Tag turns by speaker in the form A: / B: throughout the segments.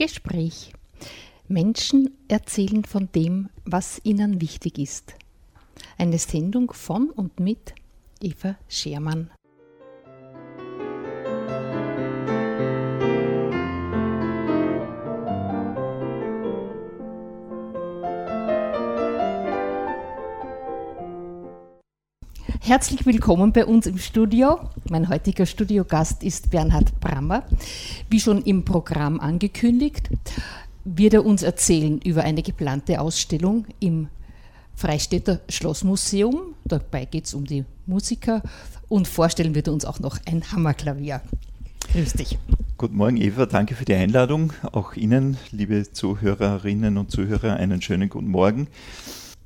A: Gespräch. Menschen erzählen von dem, was ihnen wichtig ist. Eine Sendung von und mit Eva Schermann. Herzlich willkommen bei uns im Studio. Mein heutiger Studiogast ist Bernhard Brammer. Wie schon im Programm angekündigt, wird er uns erzählen über eine geplante Ausstellung im Freistädter Schlossmuseum. Dabei geht es um die Musiker und vorstellen wird er uns auch noch ein Hammerklavier. Grüß dich.
B: Guten Morgen, Eva. Danke für die Einladung. Auch Ihnen, liebe Zuhörerinnen und Zuhörer, einen schönen guten Morgen.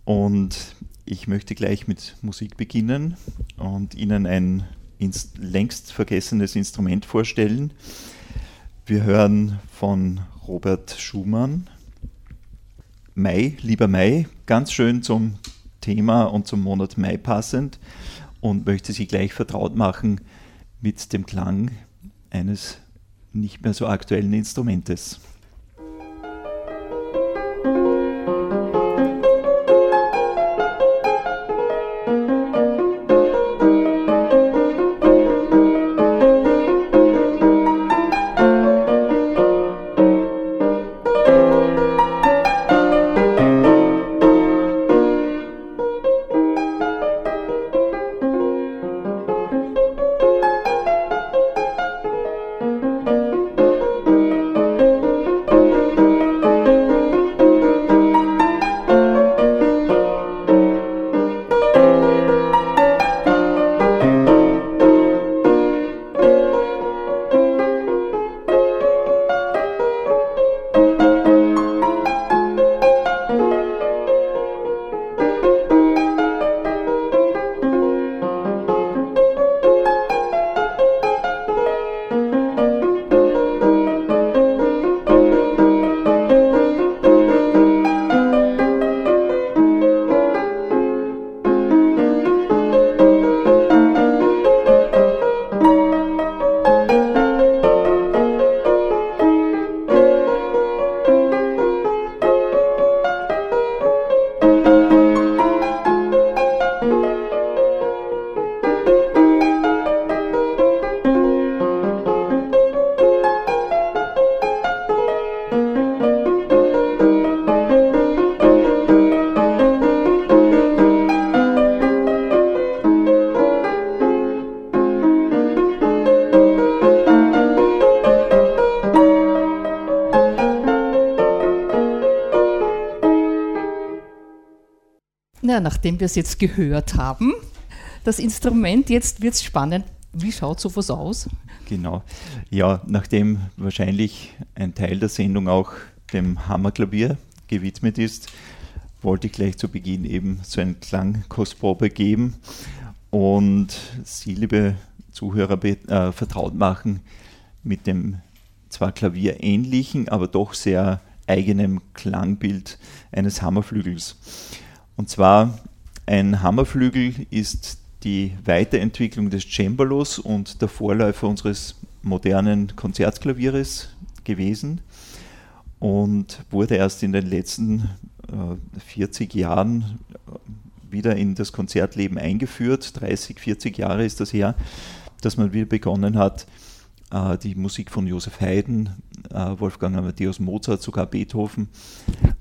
B: Und ich möchte gleich mit Musik beginnen und Ihnen ein längst vergessenes Instrument vorstellen. Wir hören von Robert Schumann Mai, lieber Mai, ganz schön zum Thema und zum Monat Mai passend und möchte Sie gleich vertraut machen mit dem Klang eines nicht mehr so aktuellen Instrumentes.
A: Nachdem wir es jetzt gehört haben, das Instrument, jetzt wird es spannend. Wie schaut sowas aus?
B: Genau. Ja, nachdem wahrscheinlich ein Teil der Sendung auch dem Hammerklavier gewidmet ist, wollte ich gleich zu Beginn eben so eine Klangkostprobe geben und Sie, liebe Zuhörer, äh, vertraut machen mit dem zwar klavierähnlichen, aber doch sehr eigenem Klangbild eines Hammerflügels. Und zwar ein Hammerflügel ist die Weiterentwicklung des Cembalos und der Vorläufer unseres modernen Konzertklavieres gewesen und wurde erst in den letzten äh, 40 Jahren äh, wieder in das Konzertleben eingeführt. 30, 40 Jahre ist das her, dass man wieder begonnen hat, äh, die Musik von Josef Haydn, äh, Wolfgang Amadeus Mozart, sogar Beethoven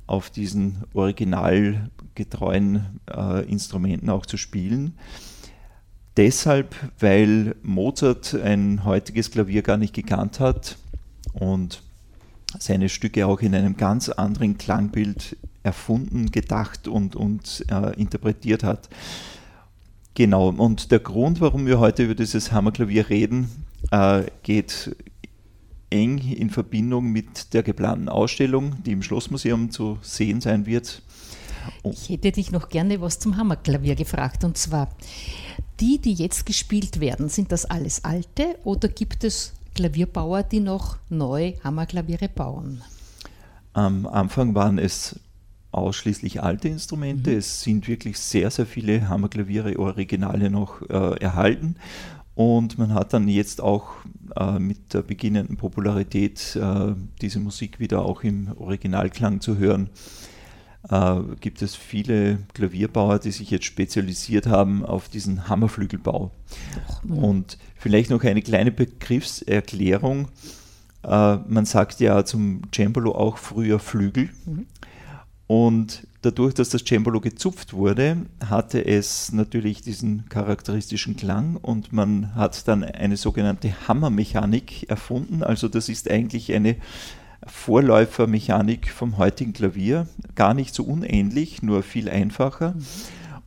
B: auf diesen originalgetreuen äh, Instrumenten auch zu spielen. Deshalb, weil Mozart ein heutiges Klavier gar nicht gekannt hat und seine Stücke auch in einem ganz anderen Klangbild erfunden, gedacht und, und äh, interpretiert hat. Genau, und der Grund, warum wir heute über dieses Hammerklavier reden, äh, geht eng in Verbindung mit der geplanten Ausstellung, die im Schlossmuseum zu sehen sein wird.
A: Ich hätte dich noch gerne was zum Hammerklavier gefragt. Und zwar, die, die jetzt gespielt werden, sind das alles alte oder gibt es Klavierbauer, die noch neu Hammerklaviere bauen?
B: Am Anfang waren es ausschließlich alte Instrumente. Mhm. Es sind wirklich sehr, sehr viele Hammerklaviere, Originale noch äh, erhalten. Und man hat dann jetzt auch äh, mit der beginnenden Popularität äh, diese Musik wieder auch im Originalklang zu hören. Äh, gibt es viele Klavierbauer, die sich jetzt spezialisiert haben auf diesen Hammerflügelbau. Und vielleicht noch eine kleine Begriffserklärung. Äh, man sagt ja zum Cembalo auch früher Flügel. Mhm. Und dadurch, dass das Cembalo gezupft wurde, hatte es natürlich diesen charakteristischen Klang und man hat dann eine sogenannte Hammermechanik erfunden. Also das ist eigentlich eine Vorläufermechanik vom heutigen Klavier, gar nicht so unähnlich, nur viel einfacher. Mhm.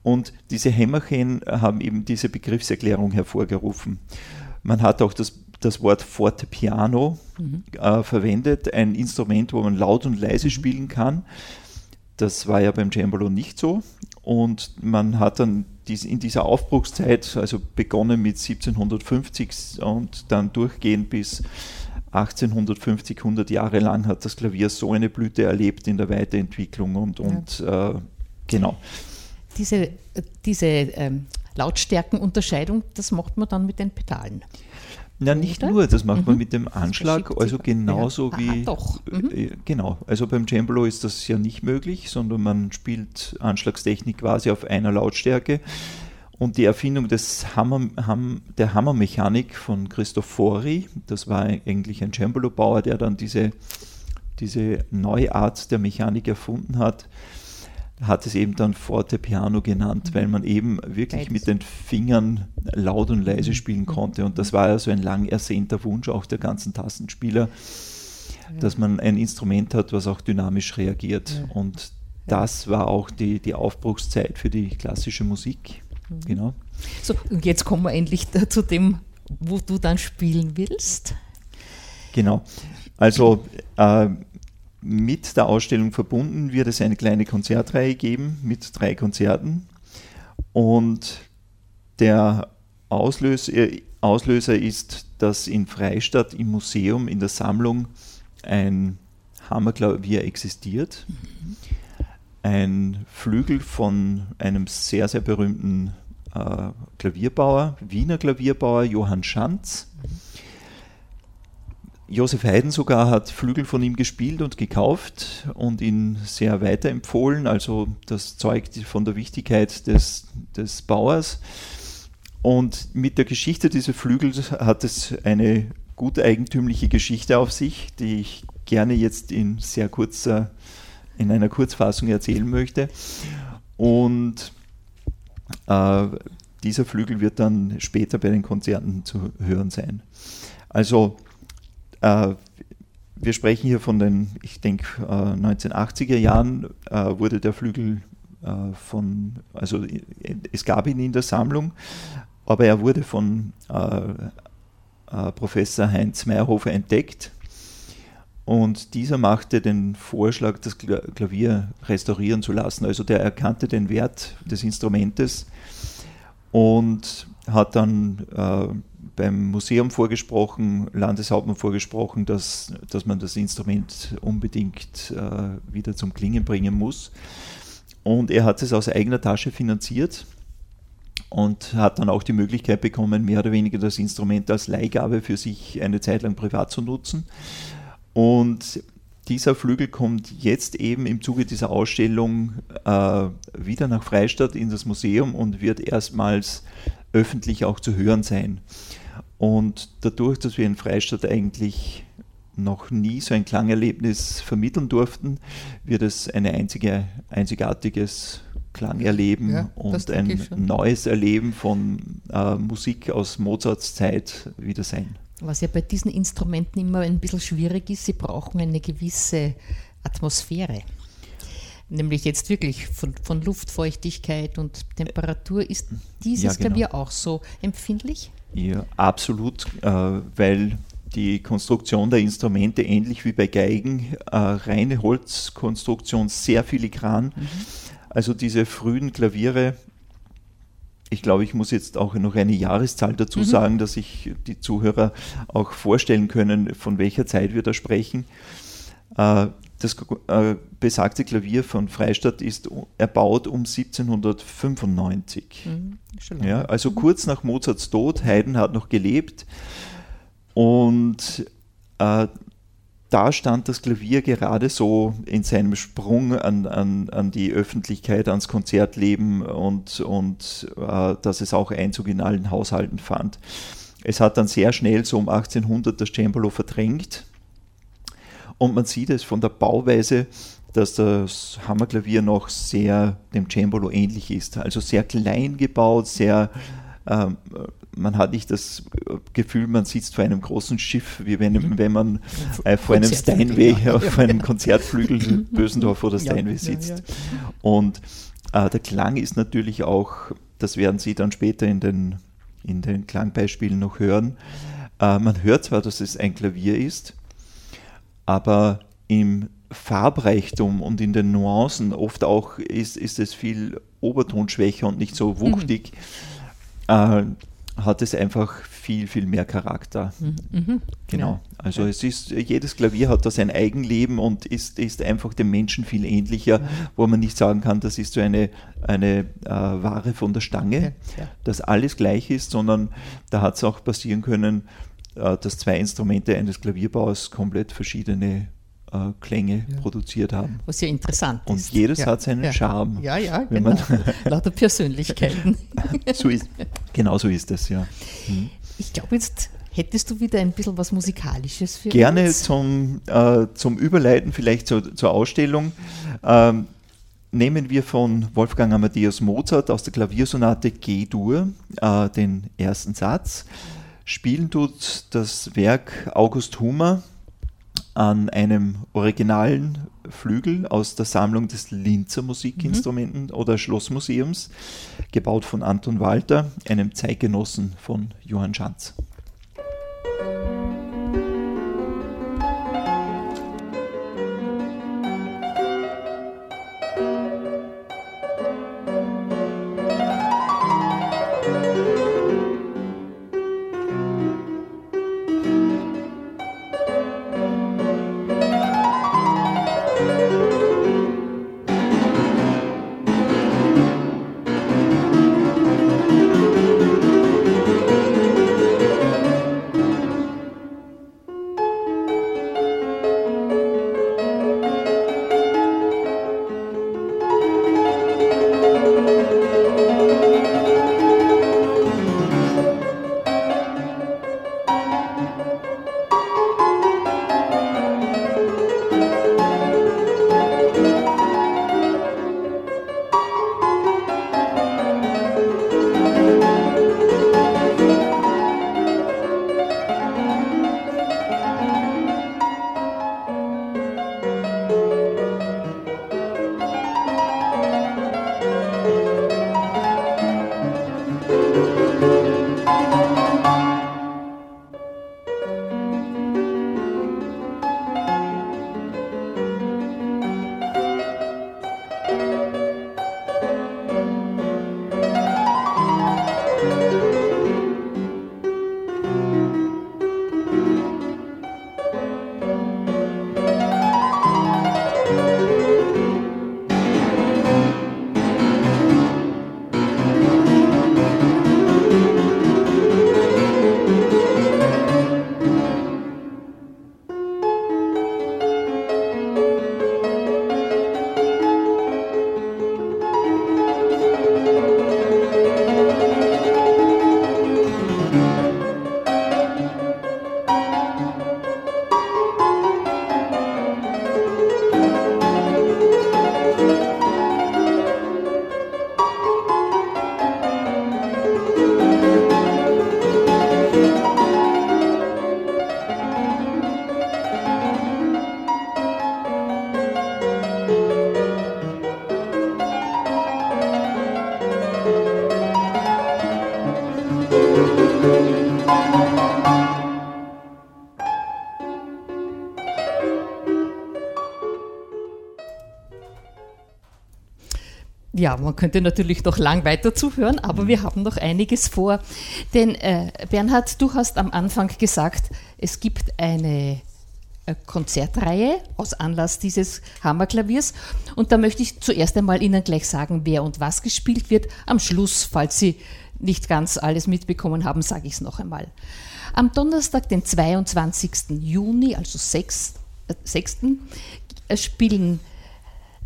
B: Und diese Hämmerchen haben eben diese Begriffserklärung hervorgerufen. Man hat auch das, das Wort Fortepiano mhm. äh, verwendet, ein Instrument, wo man laut und leise mhm. spielen kann. Das war ja beim Cembalo nicht so. Und man hat dann in dieser Aufbruchszeit, also begonnen mit 1750 und dann durchgehend bis 1850, 100 Jahre lang hat das Klavier so eine Blüte erlebt in der Weiterentwicklung und, und ja. äh, genau.
A: Diese, diese ähm, Lautstärkenunterscheidung, das macht man dann mit den Pedalen.
B: Na, nicht Oder? nur, das macht mhm. man mit dem Anschlag, also genauso ja. wie. doch. Mhm. Äh, genau, also beim Cembalo ist das ja nicht möglich, sondern man spielt Anschlagstechnik quasi auf einer Lautstärke. Und die Erfindung des Hammer, Ham, der Hammermechanik von Cristofori, das war eigentlich ein Cembalo-Bauer, der dann diese, diese neue Art der Mechanik erfunden hat, hat es eben dann Forte Piano genannt, weil man eben wirklich mit den Fingern laut und leise mhm. spielen mhm. konnte. Und das war ja so ein lang ersehnter Wunsch auch der ganzen Tastenspieler, dass man ein Instrument hat, was auch dynamisch reagiert. Und das war auch die, die Aufbruchszeit für die klassische Musik. Mhm. Genau.
A: So, und jetzt kommen wir endlich zu dem, wo du dann spielen willst.
B: Genau. Also äh, mit der Ausstellung verbunden wird es eine kleine Konzertreihe geben mit drei Konzerten. Und der Auslöser, Auslöser ist, dass in Freistadt im Museum in der Sammlung ein Hammerklavier existiert. Ein Flügel von einem sehr, sehr berühmten äh, Klavierbauer, Wiener Klavierbauer Johann Schanz. Josef Haydn sogar hat Flügel von ihm gespielt und gekauft und ihn sehr weiterempfohlen. Also das zeugt von der Wichtigkeit des, des Bauers. Und mit der Geschichte dieser Flügel hat es eine gut eigentümliche Geschichte auf sich, die ich gerne jetzt in sehr kurzer, in einer Kurzfassung erzählen möchte. Und äh, dieser Flügel wird dann später bei den Konzerten zu hören sein. Also äh, wir sprechen hier von den, ich denke, äh, 1980er Jahren äh, wurde der Flügel äh, von, also es gab ihn in der Sammlung, aber er wurde von äh, äh, Professor Heinz Meyerhofer entdeckt und dieser machte den Vorschlag, das Klavier restaurieren zu lassen. Also der erkannte den Wert des Instrumentes und hat dann beim Museum vorgesprochen, Landeshauptmann vorgesprochen, dass, dass man das Instrument unbedingt äh, wieder zum Klingen bringen muss. Und er hat es aus eigener Tasche finanziert und hat dann auch die Möglichkeit bekommen, mehr oder weniger das Instrument als Leihgabe für sich eine Zeit lang privat zu nutzen. Und dieser Flügel kommt jetzt eben im Zuge dieser Ausstellung äh, wieder nach Freistadt in das Museum und wird erstmals öffentlich auch zu hören sein. Und dadurch, dass wir in Freistadt eigentlich noch nie so ein Klangerlebnis vermitteln durften, wird es ein einzige, einzigartiges Klangerleben ja, und ein neues Erleben von äh, Musik aus Mozarts Zeit wieder sein.
A: Was ja bei diesen Instrumenten immer ein bisschen schwierig ist, sie brauchen eine gewisse Atmosphäre. Nämlich jetzt wirklich von, von Luftfeuchtigkeit und Temperatur. Ist dieses ja, genau. Klavier auch so empfindlich?
B: Ja, absolut, äh, weil die Konstruktion der Instrumente ähnlich wie bei Geigen, äh, reine Holzkonstruktion, sehr filigran. Mhm. Also diese frühen Klaviere, ich glaube, ich muss jetzt auch noch eine Jahreszahl dazu mhm. sagen, dass sich die Zuhörer auch vorstellen können, von welcher Zeit wir da sprechen. Äh, das äh, besagte Klavier von Freistadt ist erbaut um 1795. Mhm, ja, also mhm. kurz nach Mozarts Tod, Haydn hat noch gelebt und äh, da stand das Klavier gerade so in seinem Sprung an, an, an die Öffentlichkeit, ans Konzertleben und, und äh, dass es auch Einzug in allen Haushalten fand. Es hat dann sehr schnell so um 1800 das Cembalo verdrängt und man sieht es von der Bauweise, dass das Hammerklavier noch sehr dem Cembalo ähnlich ist. Also sehr klein gebaut, sehr ähm, man hat nicht das Gefühl, man sitzt vor einem großen Schiff, wie wenn, wenn man äh, vor einem Steinway, ja, vor einem Konzertflügel Bösendorf oder Steinway sitzt. Ja, ja, Und äh, der Klang ist natürlich auch, das werden Sie dann später in den, in den Klangbeispielen noch hören, äh, man hört zwar, dass es ein Klavier ist, aber im Farbreichtum und in den Nuancen oft auch ist, ist es viel obertonschwächer und nicht so mhm. wuchtig. Mhm. Äh, hat es einfach viel, viel mehr Charakter. Mhm. mhm. Genau. Ja. Also ja. es ist, jedes Klavier hat da sein Eigenleben und ist, ist einfach dem Menschen viel ähnlicher, ja. wo man nicht sagen kann, das ist so eine, eine äh, Ware von der Stange, dass alles gleich ist, sondern da hat es auch passieren können, dass zwei Instrumente eines Klavierbaus komplett verschiedene äh, Klänge ja. produziert haben.
A: Was ja interessant
B: Und ist. Und jedes ja. hat seinen
A: ja.
B: Charme.
A: Ja, ja, genau. Lauter Persönlichkeiten.
B: so ist, genau so ist es, ja.
A: Hm. Ich glaube, jetzt hättest du wieder ein bisschen was Musikalisches für
B: Gerne uns? Zum, äh, zum Überleiten vielleicht zur, zur Ausstellung. Ähm, nehmen wir von Wolfgang Amadeus Mozart aus der Klaviersonate G-Dur äh, den ersten Satz. Spielen tut das Werk August Humer an einem originalen Flügel aus der Sammlung des Linzer Musikinstrumenten mhm. oder Schlossmuseums, gebaut von Anton Walter, einem Zeitgenossen von Johann Schanz.
A: Ja, man könnte natürlich noch lang weiter zuhören, aber mhm. wir haben noch einiges vor. Denn äh, Bernhard, du hast am Anfang gesagt, es gibt eine äh, Konzertreihe aus Anlass dieses Hammerklaviers. Und da möchte ich zuerst einmal Ihnen gleich sagen, wer und was gespielt wird. Am Schluss, falls Sie nicht ganz alles mitbekommen haben, sage ich es noch einmal. Am Donnerstag, den 22. Juni, also 6. Äh, 6. Äh, spielen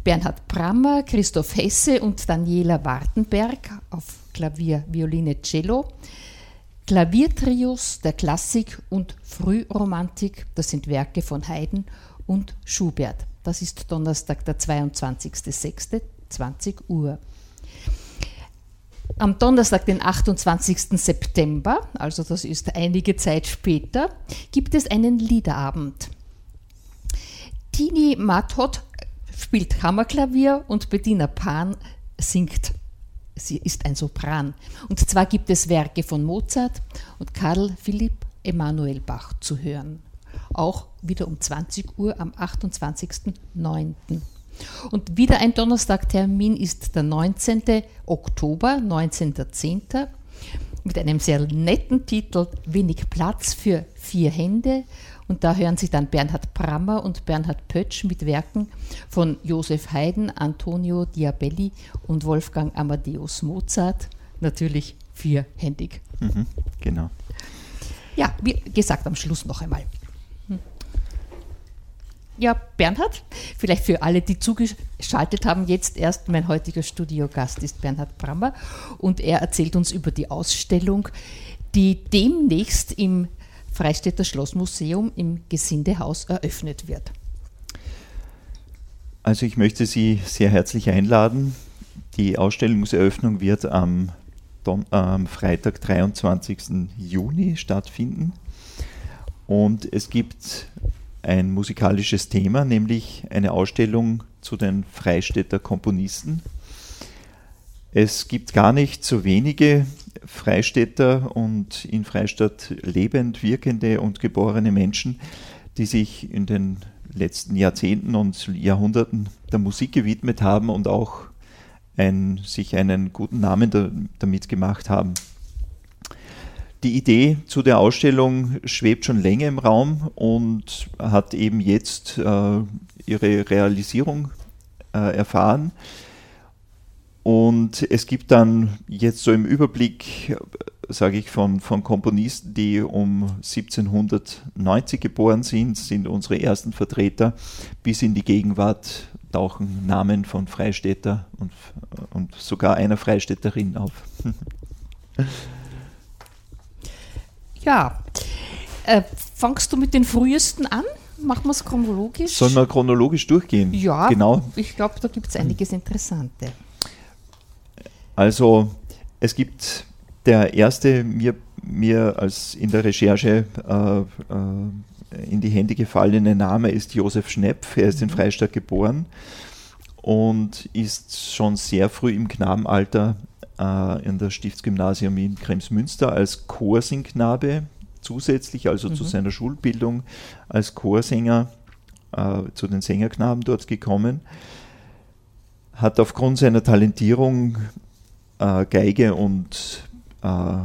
A: Bernhard Brammer, Christoph Hesse und Daniela Wartenberg auf Klavier, Violine, Cello. Klaviertrios der Klassik und Frühromantik, das sind Werke von Haydn und Schubert. Das ist Donnerstag, der 22.06., 20 Uhr. Am Donnerstag, den 28. September, also das ist einige Zeit später, gibt es einen Liederabend. Tini Mathot spielt Hammerklavier und Bettina Pan singt. Sie ist ein Sopran. Und zwar gibt es Werke von Mozart und Karl Philipp Emanuel Bach zu hören. Auch wieder um 20 Uhr am 28.09. Und wieder ein Donnerstagtermin ist der 19. Oktober, 19.10. mit einem sehr netten Titel Wenig Platz für vier Hände und da hören sich dann Bernhard Brammer und Bernhard Pötsch mit Werken von Josef Haydn, Antonio Diabelli und Wolfgang Amadeus Mozart. Natürlich vierhändig.
B: Mhm, genau.
A: Ja, wie gesagt, am Schluss noch einmal. Hm. Ja, Bernhard, vielleicht für alle, die zugeschaltet haben, jetzt erst mein heutiger Studiogast ist Bernhard Brammer und er erzählt uns über die Ausstellung, die demnächst im Freistädter Schlossmuseum im Gesindehaus eröffnet wird.
B: Also ich möchte Sie sehr herzlich einladen. Die Ausstellungseröffnung wird am, Don am Freitag, 23. Juni stattfinden. Und es gibt ein musikalisches Thema, nämlich eine Ausstellung zu den Freistädter Komponisten. Es gibt gar nicht so wenige Freistädter und in Freistadt lebend, wirkende und geborene Menschen, die sich in den letzten Jahrzehnten und Jahrhunderten der Musik gewidmet haben und auch ein, sich einen guten Namen da, damit gemacht haben. Die Idee zu der Ausstellung schwebt schon länger im Raum und hat eben jetzt äh, ihre Realisierung äh, erfahren. Und es gibt dann jetzt so im Überblick, sage ich, von, von Komponisten, die um 1790 geboren sind, sind unsere ersten Vertreter. Bis in die Gegenwart tauchen Namen von Freistädter und, und sogar einer Freistädterin auf.
A: ja, äh, fangst du mit den frühesten an? Machen wir es chronologisch?
B: Sollen wir chronologisch durchgehen?
A: Ja, genau. ich glaube, da gibt es einiges Interessante.
B: Also es gibt der erste mir, mir als in der Recherche äh, äh, in die Hände gefallene Name ist Josef Schnepf. Er ist in mhm. Freistadt geboren und ist schon sehr früh im Knabenalter äh, in das Stiftsgymnasium in Kremsmünster als Chorsingknabe zusätzlich, also mhm. zu seiner Schulbildung als Chorsänger äh, zu den Sängerknaben dort gekommen. Hat aufgrund seiner Talentierung äh, Geige und äh,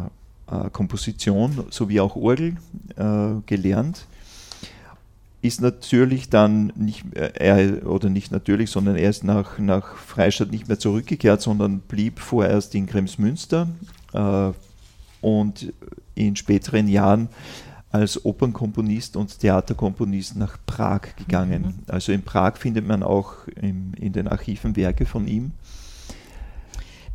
B: äh, Komposition sowie auch Orgel äh, gelernt. Ist natürlich dann nicht, äh, er, oder nicht natürlich, sondern er ist nach, nach Freistadt nicht mehr zurückgekehrt, sondern blieb vorerst in Kremsmünster und in späteren Jahren als Opernkomponist und Theaterkomponist nach Prag gegangen. Mhm. Also in Prag findet man auch im, in den Archiven Werke von ihm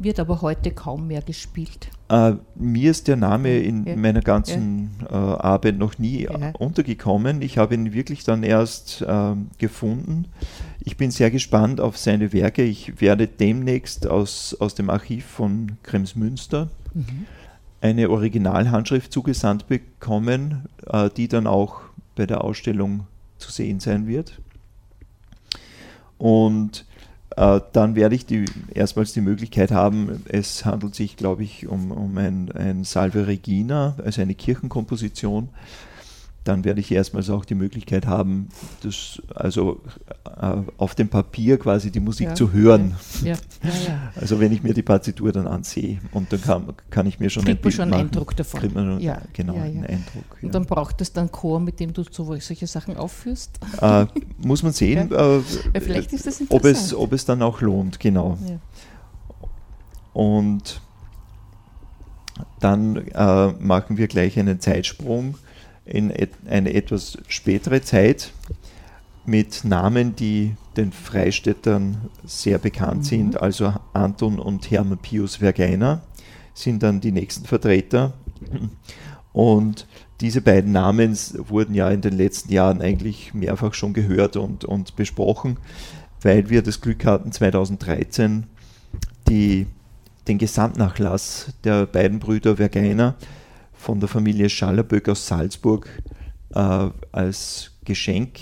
A: wird aber heute kaum mehr gespielt.
B: Äh, mir ist der Name in ja. meiner ganzen ja. äh, Arbeit noch nie ja. untergekommen. Ich habe ihn wirklich dann erst äh, gefunden. Ich bin sehr gespannt auf seine Werke. Ich werde demnächst aus, aus dem Archiv von Kremsmünster mhm. eine Originalhandschrift zugesandt bekommen, äh, die dann auch bei der Ausstellung zu sehen sein wird. Und äh, dann werde ich die, erstmals die Möglichkeit haben, es handelt sich, glaube ich, um, um ein, ein Salve Regina, also eine Kirchenkomposition, dann werde ich erstmals auch die Möglichkeit haben, das, also äh, auf dem Papier quasi die Musik
A: Ja,
B: zu hören.
A: Ja, ja.
B: Also wenn ich mir die Partitur dann ansehe und dann kann, kann ich mir schon
A: Kriegt man schon einen
B: machen.
A: Eindruck davon.
B: Kriegt man schon,
A: Ja,
B: genau einen Eindruck.
A: Und dann braucht es dann Chor, mit dem du so, solche Sachen aufführst.
B: Äh, muss man sehen, äh,
A: vielleicht ist das
B: ob, es, ob es dann auch lohnt, genau. Und dann äh, machen wir gleich einen Zeitsprung in et eine etwas spätere Zeit mit Namen, die den Freistädtern sehr bekannt
A: Mhm.
B: sind. Also Anton und Hermann Pius Vergeiner sind dann die nächsten Vertreter. Und diese beiden Namen wurden ja in den letzten Jahren eigentlich mehrfach schon gehört und, und besprochen, weil wir das Glück hatten, 2013 die, den Gesamtnachlass der beiden Brüder Vergeiner von der Familie Schallerböck aus Salzburg äh, als Geschenk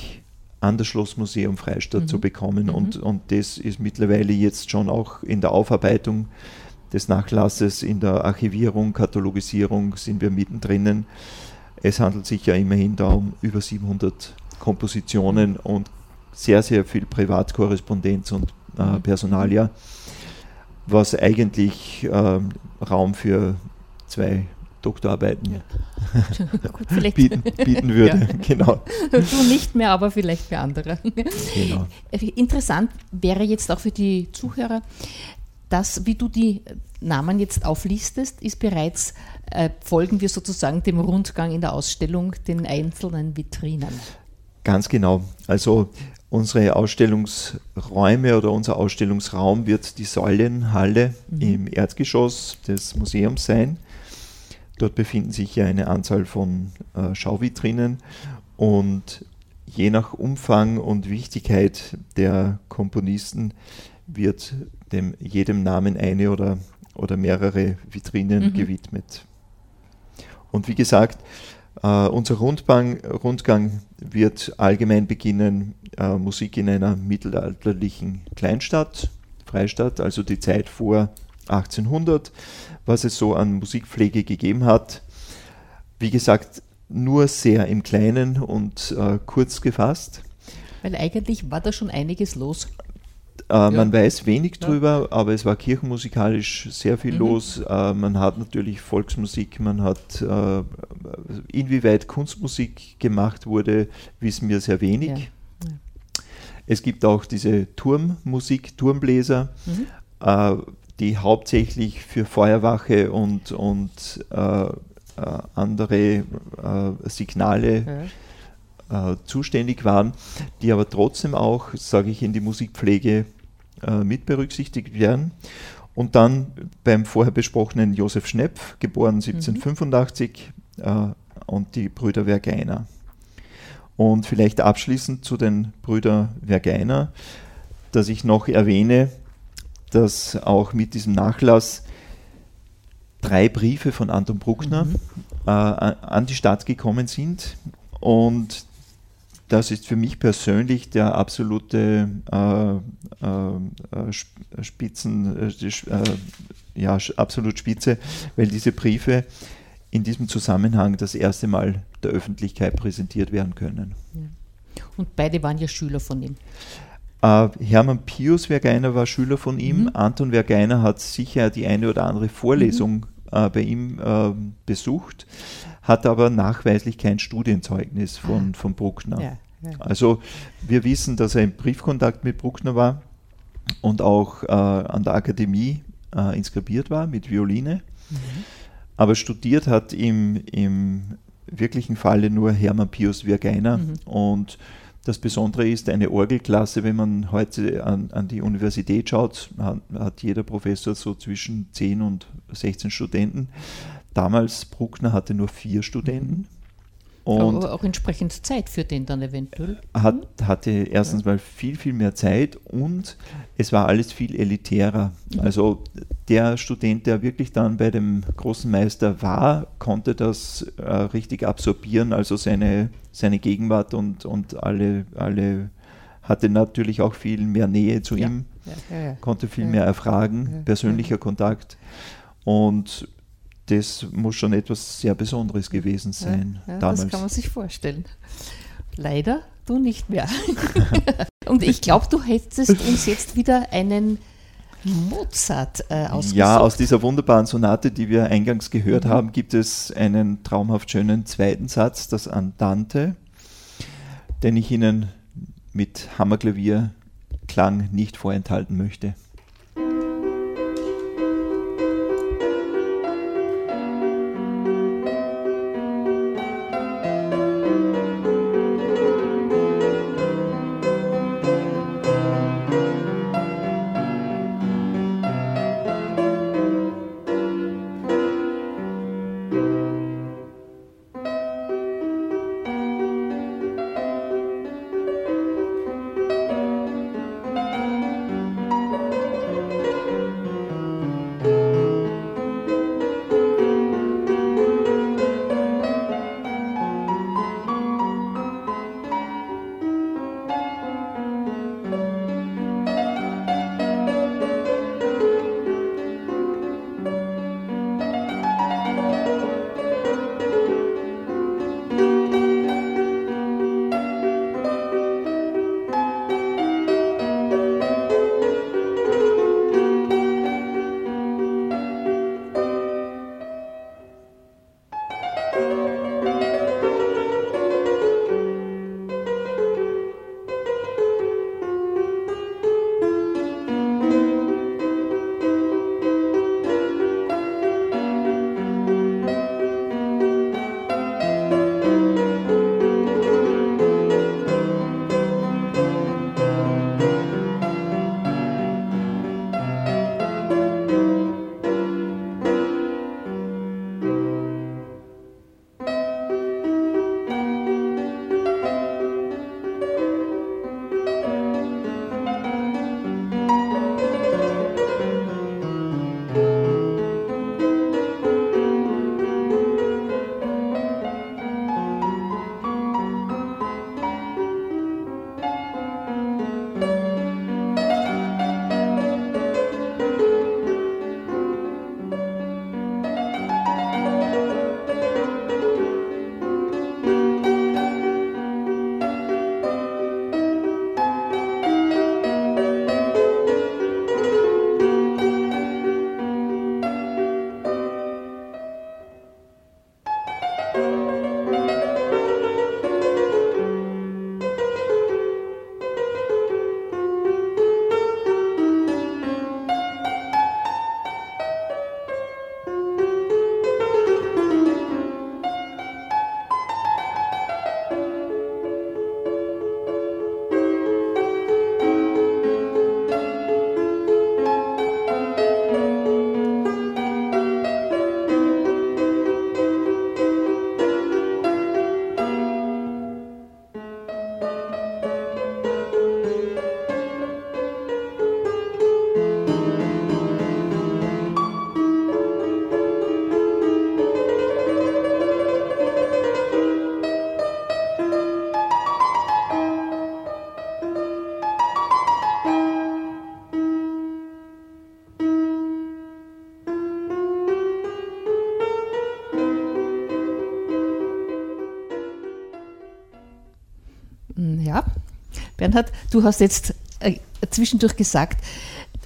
B: an das Schlossmuseum Freistadt
A: Mhm.
B: zu bekommen.
A: Mhm.
B: Und, und das ist mittlerweile jetzt schon auch in der Aufarbeitung des Nachlasses, in der Archivierung, Katalogisierung sind wir mittendrin. Es handelt sich ja immerhin da um über 700 Kompositionen und sehr, sehr viel Privatkorrespondenz und äh,
A: Mhm.
B: Personalia, was eigentlich ähm, Raum für zwei Doktorarbeiten
A: Ja. Gut,
B: bieten, bieten würde.
A: Ja.
B: Genau.
A: du nicht mehr, aber vielleicht für andere.
B: genau.
A: Interessant wäre jetzt auch für die Zuhörer, dass, wie du die Namen jetzt auflistest, ist bereits, äh, folgen wir sozusagen dem Rundgang in der Ausstellung, den einzelnen Vitrinen.
B: Ganz genau. Also unsere Ausstellungsräume oder unser Ausstellungsraum wird die Säulenhalle
A: Mhm.
B: im Erdgeschoss des Museums sein. Dort befinden sich ja eine Anzahl von äh, Schauvitrinen und je nach Umfang und Wichtigkeit der Komponisten wird dem, jedem Namen eine oder, oder mehrere Vitrinen
A: Mhm.
B: gewidmet. Und wie gesagt, äh, unser Rundgang, Rundgang wird allgemein beginnen, äh, Musik in einer mittelalterlichen Kleinstadt, Freistadt, also die Zeit vor 1800, was es so an Musikpflege gegeben hat. Wie gesagt, nur sehr im Kleinen und äh, kurz gefasst.
A: Weil eigentlich war da schon einiges los.
B: Äh, Man weiß wenig
A: Ja.
B: drüber, aber es war kirchenmusikalisch sehr viel
A: Mhm.
B: los. Äh, man hat natürlich Volksmusik, man hat, äh, inwieweit Kunstmusik gemacht wurde, wissen wir sehr wenig.
A: Ja. Ja.
B: Es gibt auch diese Turmmusik, Turmbläser,
A: Mhm.
B: Die hauptsächlich für Feuerwache und, und äh, äh, andere äh, Signale
A: Ja.
B: äh, zuständig waren, die aber trotzdem auch, sage ich, in die Musikpflege äh, mit berücksichtigt werden. Und dann beim vorher besprochenen Josef Schnepf, geboren 1785, äh, und die Brüder Vergeiner. Und vielleicht abschließend zu den Brüdern Vergeiner, dass ich noch erwähne, dass auch mit diesem Nachlass drei Briefe von Anton Bruckner
A: Mhm.
B: äh, an die Stadt gekommen sind. Und das ist für mich persönlich der absolute äh, äh, äh, Sp- Spitzen, äh, äh, ja, absolut Spitze, weil diese Briefe in diesem Zusammenhang das erste Mal der Öffentlichkeit präsentiert werden können.
A: Und beide waren ja Schüler von ihm.
B: Äh, Hermann Pius Vergeiner war Schüler von ihm.
A: Mhm.
B: Anton Vergeiner hat sicher die eine oder andere Vorlesung äh, bei ihm ähm, besucht, hat aber nachweislich kein Studienzeugnis von, von Bruckner.
A: Ja, ja.
B: Also wir wissen, dass er im Briefkontakt mit Bruckner war und auch äh, an der Akademie inskribiert war mit Violine. Aber studiert hat im, im wirklichen Falle nur Hermann Pius Vergeiner.
A: Mhm.
B: Und das Besondere ist, eine Orgelklasse, wenn man heute an, an die Universität schaut, hat, hat jeder Professor so zwischen 10 und 16 Studenten. Damals Bruckner hatte nur vier Studenten. Und
A: Aber auch entsprechend Zeit für den dann eventuell.
B: hat, hatte erstens mal viel, viel mehr Zeit und es war alles viel elitärer. Also der Student, der wirklich dann bei dem großen Meister war, konnte das äh, richtig absorbieren, also seine, seine Gegenwart und, und alle, alle hatte natürlich auch viel mehr Nähe zu
A: Ja.
B: ihm,
A: Ja, ja,
B: konnte viel mehr erfragen, persönlicher Kontakt. Und das muss schon etwas sehr Besonderes gewesen sein.
A: Ja, ja,
B: damals.
A: Das kann man sich vorstellen. Leider du nicht mehr. Und ich glaube, du hättest uns jetzt wieder einen Mozart äh, ausgesucht.
B: Ja, aus dieser wunderbaren Sonate, die wir eingangs gehört mhm. haben, gibt es einen traumhaft schönen zweiten Satz, das Andante, den ich Ihnen mit Hammerklavierklang nicht vorenthalten möchte.
A: Bernhard, du hast jetzt äh, zwischendurch gesagt,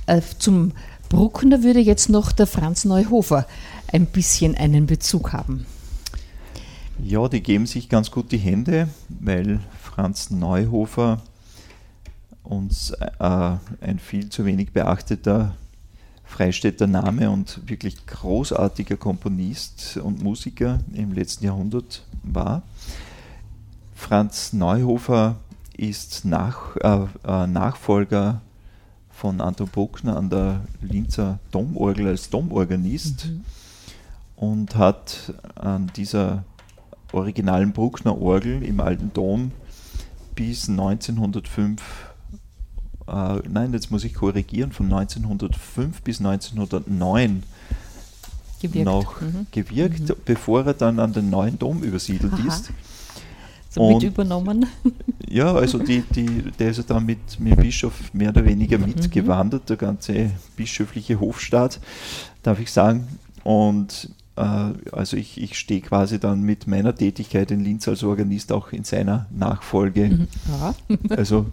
A: äh, zum Bruckner würde jetzt noch der Franz Neuhofer ein bisschen einen Bezug haben.
B: Ja, die geben sich ganz gut die Hände, weil Franz Neuhofer uns äh, ein viel zu wenig beachteter Freistädter Name und wirklich großartiger Komponist und Musiker im letzten Jahrhundert war. Franz Neuhofer ist nach, äh, äh, Nachfolger von Anton Bruckner an der Linzer Domorgel als Domorganist mhm. und hat an dieser originalen Bruckner Orgel im alten Dom bis 1905, äh, nein, jetzt muss ich korrigieren, von 1905 bis 1909 gewirkt. noch mhm. gewirkt, mhm. bevor er dann an den neuen Dom übersiedelt Aha. ist
A: so mit übernommen.
B: Ja, also die, die, der ist ja dann mit, mit dem Bischof mehr oder weniger mhm. mitgewandert, der ganze bischöfliche Hofstaat, darf ich sagen. Und also ich, ich stehe quasi dann mit meiner Tätigkeit in Linz als Organist auch in seiner Nachfolge. Mhm. Ja. also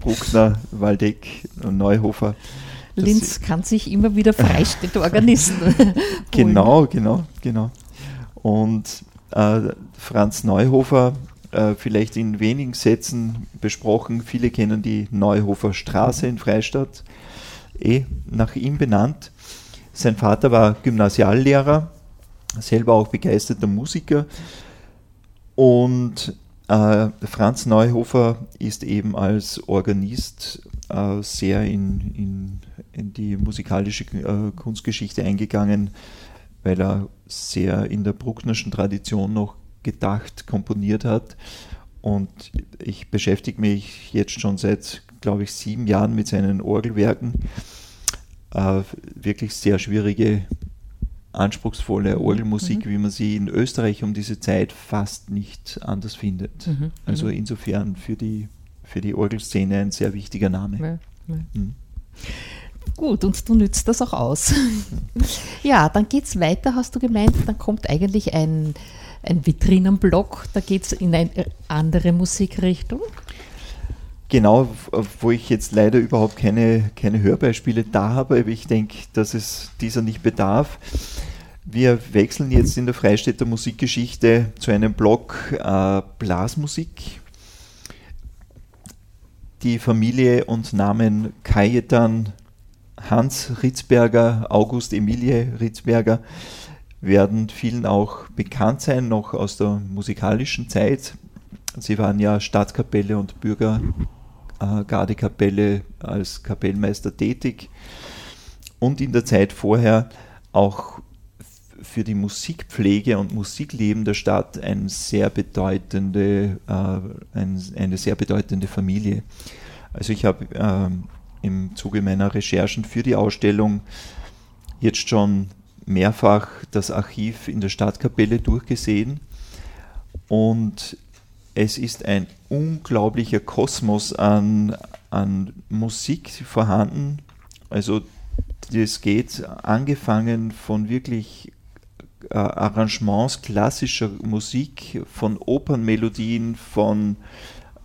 B: Bruckner, Waldeck und Neuhofer.
A: Linz kann sich immer wieder freistellende Organisten.
B: genau, genau, genau. Und äh, Franz Neuhofer, äh, vielleicht in wenigen Sätzen besprochen, viele kennen die Neuhofer Straße in Freistadt, eh nach ihm benannt. Sein Vater war Gymnasiallehrer, selber auch begeisterter Musiker und äh, Franz Neuhofer ist eben als Organist äh, sehr in, in, in, die musikalische äh, Kunstgeschichte eingegangen, weil er sehr in der Brucknerschen Tradition noch gedacht, komponiert hat. Und ich beschäftige mich jetzt schon seit, glaube ich, sieben Jahren mit seinen Orgelwerken. Äh, wirklich sehr schwierige anspruchsvolle Orgelmusik, mhm. wie man sie in Österreich um diese Zeit fast nicht anders findet. Mhm. Also mhm. insofern für die, für die Orgelszene ein sehr wichtiger Name. Ja, ja.
A: Mhm. Gut, und du nützt das auch aus. ja, dann geht es weiter, hast du gemeint, dann kommt eigentlich ein, ein Vitrinenblock, da geht es in eine andere Musikrichtung.
B: Genau, wo ich jetzt leider überhaupt keine, keine Hörbeispiele da habe, aber ich denke, dass es dieser nicht bedarf. Wir wechseln jetzt in der Freistädter Musikgeschichte zu einem Block äh, Blasmusik. Die Familie und Namen Kajetan, Hans Ritzberger, August Emilie Ritzberger werden vielen auch bekannt sein, noch aus der musikalischen Zeit. Sie waren ja Staatskapelle und Bürger äh, Gardekapelle als Kapellmeister tätig und in der Zeit vorher auch für die Musikpflege und Musikleben der Stadt ein sehr bedeutende, äh, ein, eine sehr bedeutende Familie. Also ich habe ähm, im Zuge meiner Recherchen für die Ausstellung jetzt schon mehrfach das Archiv in der Stadtkapelle durchgesehen und es ist ein unglaublicher Kosmos an, an Musik vorhanden. Also das geht angefangen von wirklich äh, Arrangements klassischer Musik, von Opernmelodien, von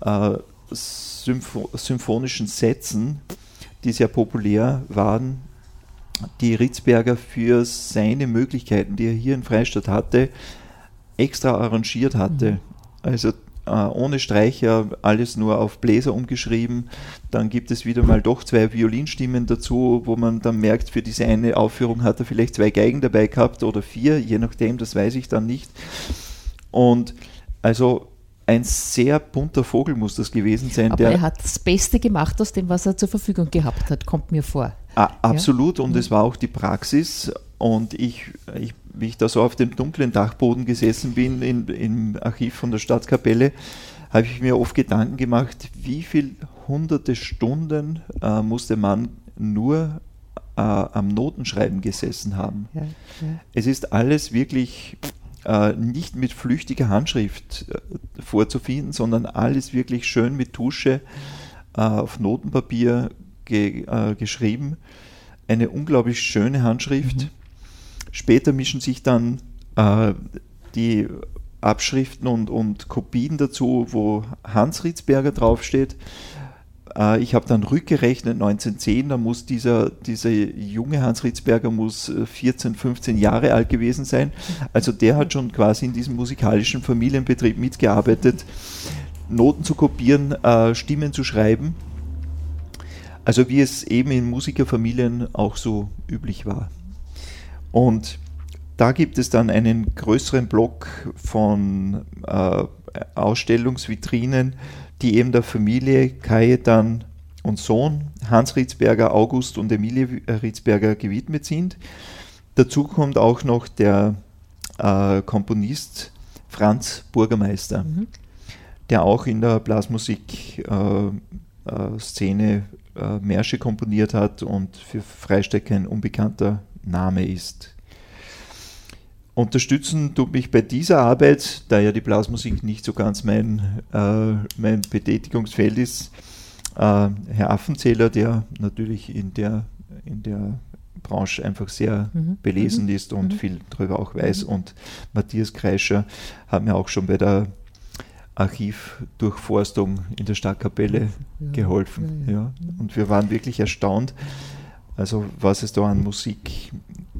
B: äh, Sympho symphonischen Sätzen, die sehr populär waren, die Ritzberger für seine Möglichkeiten, die er hier in Freistadt hatte, extra arrangiert hatte. Mhm. Also äh, ohne Streicher, alles nur auf Bläser umgeschrieben. Dann gibt es wieder mal doch zwei Violinstimmen dazu, wo man dann merkt, für diese eine Aufführung hat er vielleicht zwei Geigen dabei gehabt oder vier, je nachdem, das weiß ich dann nicht. Und also ein sehr bunter Vogel muss das gewesen sein.
A: Aber er hat das Beste gemacht aus dem, was er zur Verfügung gehabt hat, kommt mir vor.
B: Absolut, ja? und es war auch die Praxis. Und ich, ich, wie ich da so auf dem dunklen Dachboden gesessen bin in, im Archiv von der Stadtkapelle, habe ich mir oft Gedanken gemacht, wie viele hunderte Stunden äh, muss der Mann nur äh, am Notenschreiben gesessen haben. Ja, ja. Es ist alles wirklich äh, nicht mit flüchtiger Handschrift äh, vorzufinden, sondern alles wirklich schön mit Tusche äh, auf Notenpapier ge äh, geschrieben. Eine unglaublich schöne Handschrift. Mhm. Später mischen sich dann äh, die Abschriften und, und Kopien dazu, wo Hans Ritzberger draufsteht. Äh, ich habe dann rückgerechnet, 1910, da muss dieser, dieser junge Hans Ritzberger muss 14, äh, 15 Jahre alt gewesen sein. Also der hat schon quasi in diesem musikalischen Familienbetrieb mitgearbeitet, Noten zu kopieren, äh, Stimmen zu schreiben. Also wie es eben in Musikerfamilien auch so üblich war. Und da gibt es dann einen größeren Block von äh, Ausstellungsvitrinen, die eben der Familie Kajetan und Sohn Hans Ritzberger, August und Emilie Ritzberger gewidmet sind. Dazu kommt auch noch der äh, Komponist Franz Burgermeister, mhm. der auch in der Blasmusik-Szene äh, Märsche komponiert hat und für Freistecker ein unbekannter Name ist. Unterstützen tut mich bei dieser Arbeit, da ja die Blasmusik nicht so ganz mein, äh, mein Betätigungsfeld ist, äh, Herr Affenzähler, der natürlich in der, in der Branche einfach sehr mhm. belesen mhm. ist und mhm. viel darüber auch weiß. Mhm. Und Matthias Kreischer hat mir auch schon bei der Archivdurchforstung in der Stadtkapelle ja. geholfen. Ja, ja. Und wir waren wirklich erstaunt, also was es da an Musik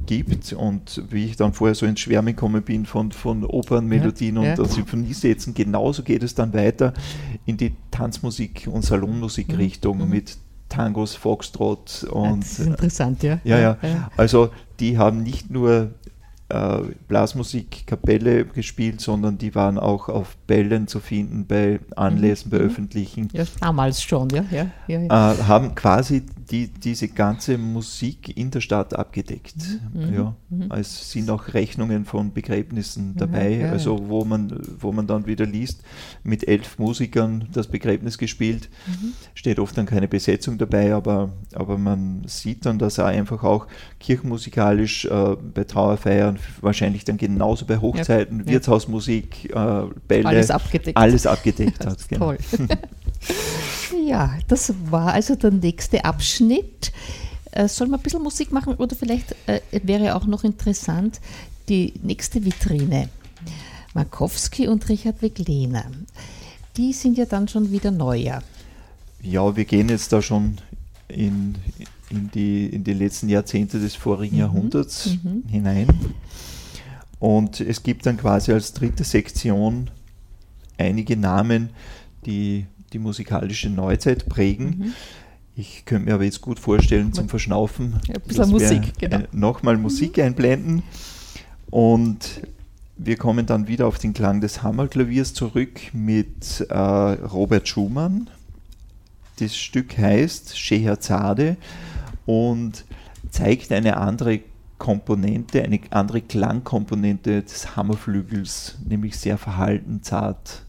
B: gibt und wie ich dann vorher so ins Schwärmen gekommen bin von, von Opernmelodien und ja. Symphoniesätzen, genauso geht es dann weiter in die Tanzmusik- und Salonmusikrichtung mhm. mit Tangos, Foxtrot und. Das
A: ist interessant. Ja,
B: ja. ja. Also die haben nicht nur äh, Blasmusik, Kapelle gespielt, sondern die waren auch auf Bällen zu finden, bei Anlässen, mhm. bei öffentlichen.
A: Ja, damals schon, ja. ja, ja,
B: ja. Äh, haben quasi die, diese ganze Musik in der Stadt abgedeckt. Mhm. Ja. Mhm. Es sind auch Rechnungen von Begräbnissen dabei, ja, also wo man, wo man dann wieder liest, mit elf Musikern das Begräbnis gespielt. Mhm. Steht oft dann keine Besetzung dabei, aber, aber man sieht dann, dass er einfach auch kirchenmusikalisch äh, bei Trauerfeiern wahrscheinlich dann genauso bei Hochzeiten, ja, Wirtshausmusik, äh, Bälle,
A: alles abgedeckt,
B: alles abgedeckt hat.
A: Genau. Toll. ja, das war also der nächste Abschnitt. Äh, sollen wir ein bisschen Musik machen oder vielleicht äh, wäre auch noch interessant die nächste Vitrine. Markowski und Richard Weglehner. Die sind ja dann schon wieder neuer.
B: Ja, wir gehen jetzt da schon in, in, die, in die letzten Jahrzehnte des vorigen mhm. Jahrhunderts mhm. hinein. Und es gibt dann quasi als dritte Sektion einige Namen, die die musikalische Neuzeit prägen. Mhm. Ich könnte mir aber jetzt gut vorstellen, zum Verschnaufen,
A: ja, ein bisschen Musik,
B: genau. nochmal Musik mhm. einblenden. Und wir kommen dann wieder auf den Klang des Hammerklaviers zurück mit äh, Robert Schumann. Das Stück heißt Scheherazade und zeigt eine andere Komponente, eine andere Klangkomponente des Hammerflügels, nämlich sehr verhalten, zart.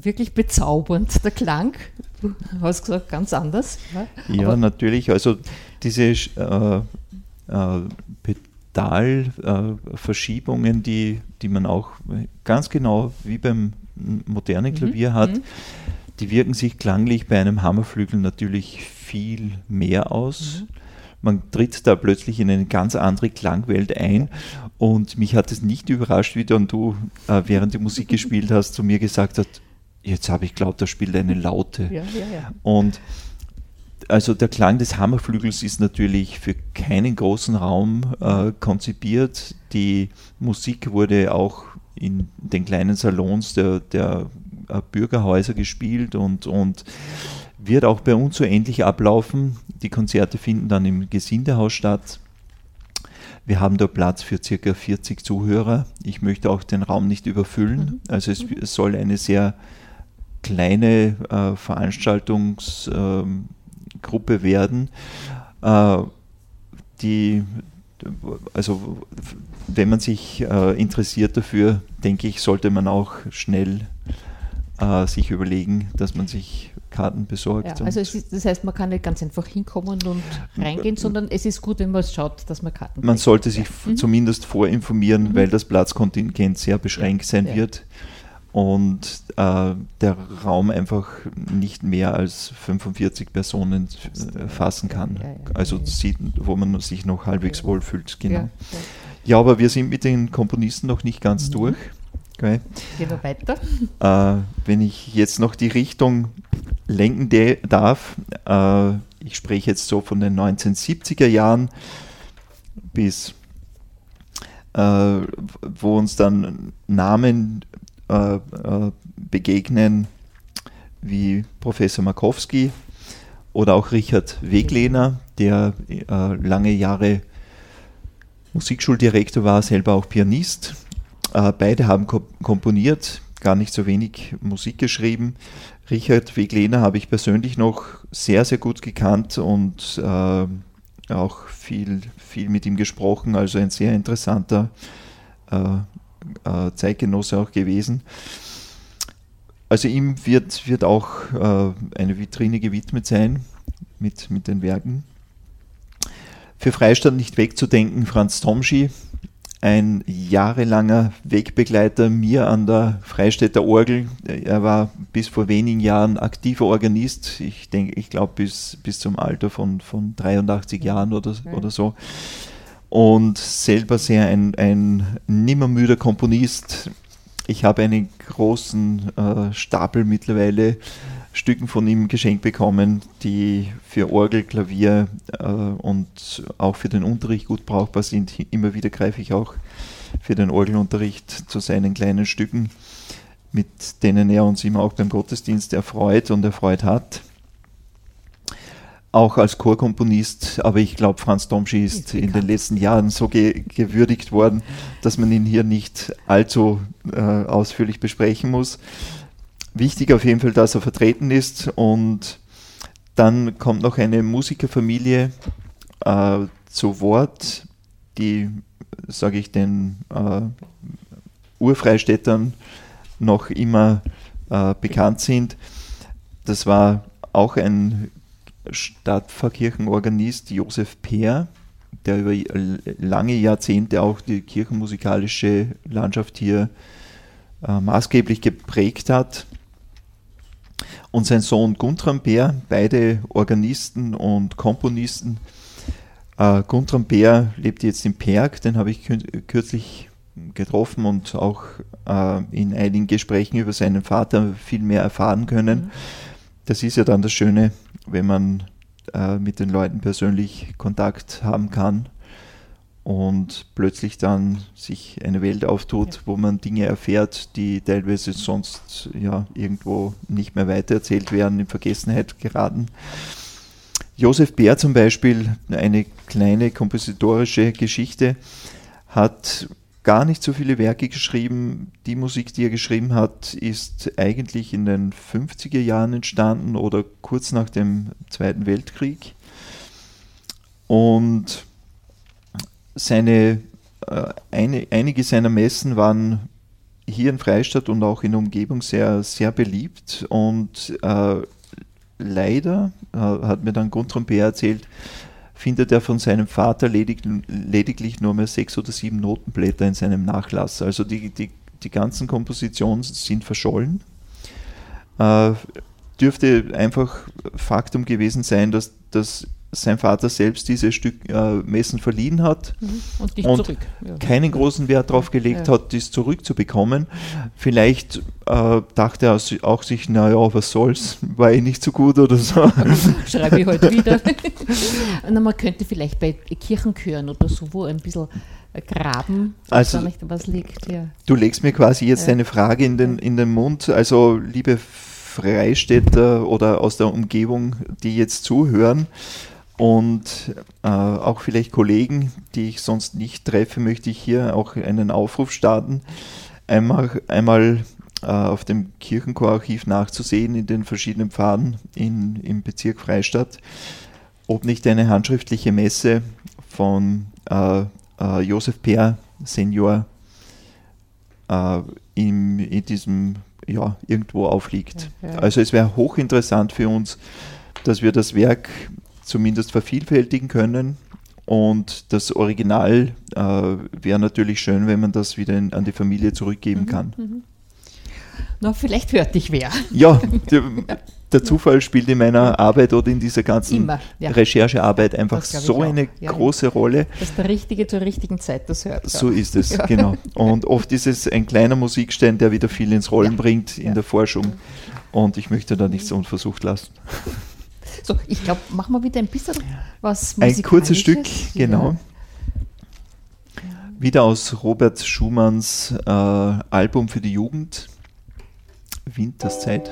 A: Also wirklich bezaubernd, der Klang. Du hast gesagt, ganz anders.
B: Ja, ja natürlich. Also diese äh, äh, Pedalverschiebungen, äh, die, die man auch ganz genau wie beim modernen mhm. Klavier mhm. hat, die wirken sich klanglich bei einem Hammerflügel natürlich viel mehr aus. Mhm. Man tritt da plötzlich in eine ganz andere Klangwelt ein und mich hat es nicht überrascht, wie dann du äh, während die Musik gespielt hast, zu mir gesagt hast, jetzt habe ich glaubt, da spielt eine Laute. Ja, ja, ja. Und also der Klang des Hammerflügels ist natürlich für keinen großen Raum äh, konzipiert. Die Musik wurde auch in den kleinen Salons der, der äh, Bürgerhäuser gespielt und, und wird auch bei uns so ähnlich ablaufen. Die Konzerte finden dann im Gesindehaus statt. Wir haben da Platz für circa 40 Zuhörer. Ich möchte auch den Raum nicht überfüllen. Mhm. Also es, es, soll eine sehr kleine äh, Veranstaltungsgruppe ähm, werden, äh, die also wenn man sich äh, interessiert dafür, denke ich, sollte man auch schnell äh, sich überlegen, dass man sich Karten besorgt.
A: Ja, also ist, das heißt, man kann nicht ganz einfach hinkommen und reingehen, sondern es ist gut, wenn man schaut, dass man Karten
B: Man kriegt. sollte sich ja. zumindest vorinformieren, mhm. weil das Platzkontingent sehr beschränkt sein ja. wird und äh, der Raum einfach nicht mehr als 45 Personen äh, fassen kann. Ja, ja, also sieht, wo man sich noch halbwegs wohlfühlt. Genau. Ja, aber wir sind mit den Komponisten noch nicht ganz mhm. durch. Okay. Gehen wir weiter. Äh, wenn ich jetzt noch die Richtung lenken darf, äh, ich spreche jetzt so von den 1970er Jahren bis äh, wo uns dann Namen äh, äh, begegnen wie Professor Markowski oder auch Richard Weglehner, der äh, lange Jahre Musikschuldirektor war, selber auch Pianist. Äh, beide haben ko komponiert, gar nicht so wenig Musik geschrieben. Richard Weglehner habe ich persönlich noch sehr, sehr gut gekannt und äh, auch viel, viel mit ihm gesprochen, also ein sehr interessanter äh, Zeitgenosse auch gewesen. Also ihm wird, wird auch äh, eine Vitrine gewidmet sein mit, mit den Werken. Für Freistadt nicht wegzudenken, Franz Tomschi, ein jahrelanger Wegbegleiter mir an der Freistädter Orgel. Er war bis vor wenigen Jahren aktiver Organist. Ich denke, ich glaube bis, bis zum Alter von, von 83 Jahren oder, oder so und selber sehr ein, ein nimmermüder Komponist. Ich habe einen großen äh, Stapel mittlerweile Stücken von ihm geschenkt bekommen, die für Orgel, Klavier äh, und auch für den Unterricht gut brauchbar sind. Immer wieder greife ich auch für den Orgelunterricht zu seinen kleinen Stücken, mit denen er uns immer auch beim Gottesdienst erfreut und erfreut hat auch als Chorkomponist, aber ich glaube, Franz Domschi ist, in den letzten Jahren so ge gewürdigt worden, dass man ihn hier nicht allzu äh, ausführlich besprechen muss. Wichtig auf jeden Fall, dass er vertreten ist und dann kommt noch eine Musikerfamilie äh, zu Wort, die, sage ich, den äh, Urfreistädtern noch immer äh, bekannt sind. Das war auch ein Stadtpfarrkirchenorganist Josef Peer, der über lange Jahrzehnte auch die kirchenmusikalische Landschaft hier äh, maßgeblich geprägt hat. Und sein Sohn Guntram Peer, beide Organisten und Komponisten. Äh, Guntram Peer lebt jetzt in Perg, den habe ich kürzlich getroffen und auch äh, in einigen Gesprächen über seinen Vater viel mehr erfahren können. Mhm. Das ist ja dann das Schöne wenn man äh, mit den Leuten persönlich Kontakt haben kann und plötzlich dann sich eine Welt auftut, ja. wo man Dinge erfährt, die teilweise sonst ja irgendwo nicht mehr weitererzählt werden, in Vergessenheit geraten. Josef Bär zum Beispiel, eine kleine kompositorische Geschichte, hat gar nicht so viele Werke geschrieben. Die Musik, die er geschrieben hat, ist eigentlich in den 50er Jahren entstanden oder kurz nach dem Zweiten Weltkrieg. Und seine, äh, eine, einige seiner Messen waren hier in Freistadt und auch in der Umgebung sehr, sehr beliebt und äh, leider, äh, hat mir dann Guntram Bär erzählt, findet er von seinem Vater ledig, lediglich nur mehr sechs oder sieben Notenblätter in seinem Nachlass. Also die, die, die ganzen Kompositionen sind verschollen. Äh, dürfte einfach Faktum gewesen sein, dass, dass sein Vater selbst dieses Stück äh, Messen verliehen hat mhm. und, und ja. keinen großen Wert darauf gelegt ja. hat, dies zurückzubekommen. Vielleicht äh, dachte er auch sich, naja, was soll's, war eh nicht so gut oder so.
A: Schreibe ich heute wieder. Na, man könnte vielleicht bei Kirchenchören oder so, wo ein bisschen graben,
B: also, da nicht was liegt. Ja. Du legst mir quasi jetzt eine Frage in den, in den Mund. Also, liebe Freistädter oder aus der Umgebung, die jetzt zuhören, und äh, auch vielleicht Kollegen, die ich sonst nicht treffe, möchte ich hier auch einen Aufruf starten, einmal, einmal äh, auf dem Kirchenchorarchiv nachzusehen in den verschiedenen Pfaden in, im Bezirk Freistadt, ob nicht eine handschriftliche Messe von äh, äh Josef Peer Senior äh, in, in diesem ja, irgendwo aufliegt. Ja. Also es wäre hochinteressant für uns, dass wir das Werk zumindest vervielfältigen können. Und das Original äh, wäre natürlich schön, wenn man das wieder in, an die Familie zurückgeben mhm, kann. Mhm.
A: Na, vielleicht hört dich wer.
B: Ja, der, der, Zufall spielt in meiner Arbeit oder in dieser ganzen Immer, ja. Recherchearbeit einfach so eine ja, große ja. Rolle.
A: Dass der Richtige zur richtigen Zeit das hört.
B: So ist es, genau. Und oft ist es ein kleiner Musikstein, der wieder viel ins Rollen bringt in der Forschung. Und ich möchte da nichts unversucht lassen.
A: So, ich glaube, machen wir wieder ein bisschen was
B: Ein kurzes Stück, genau. Wieder aus Robert Schumanns äh, Album für die Jugend, Winterszeit.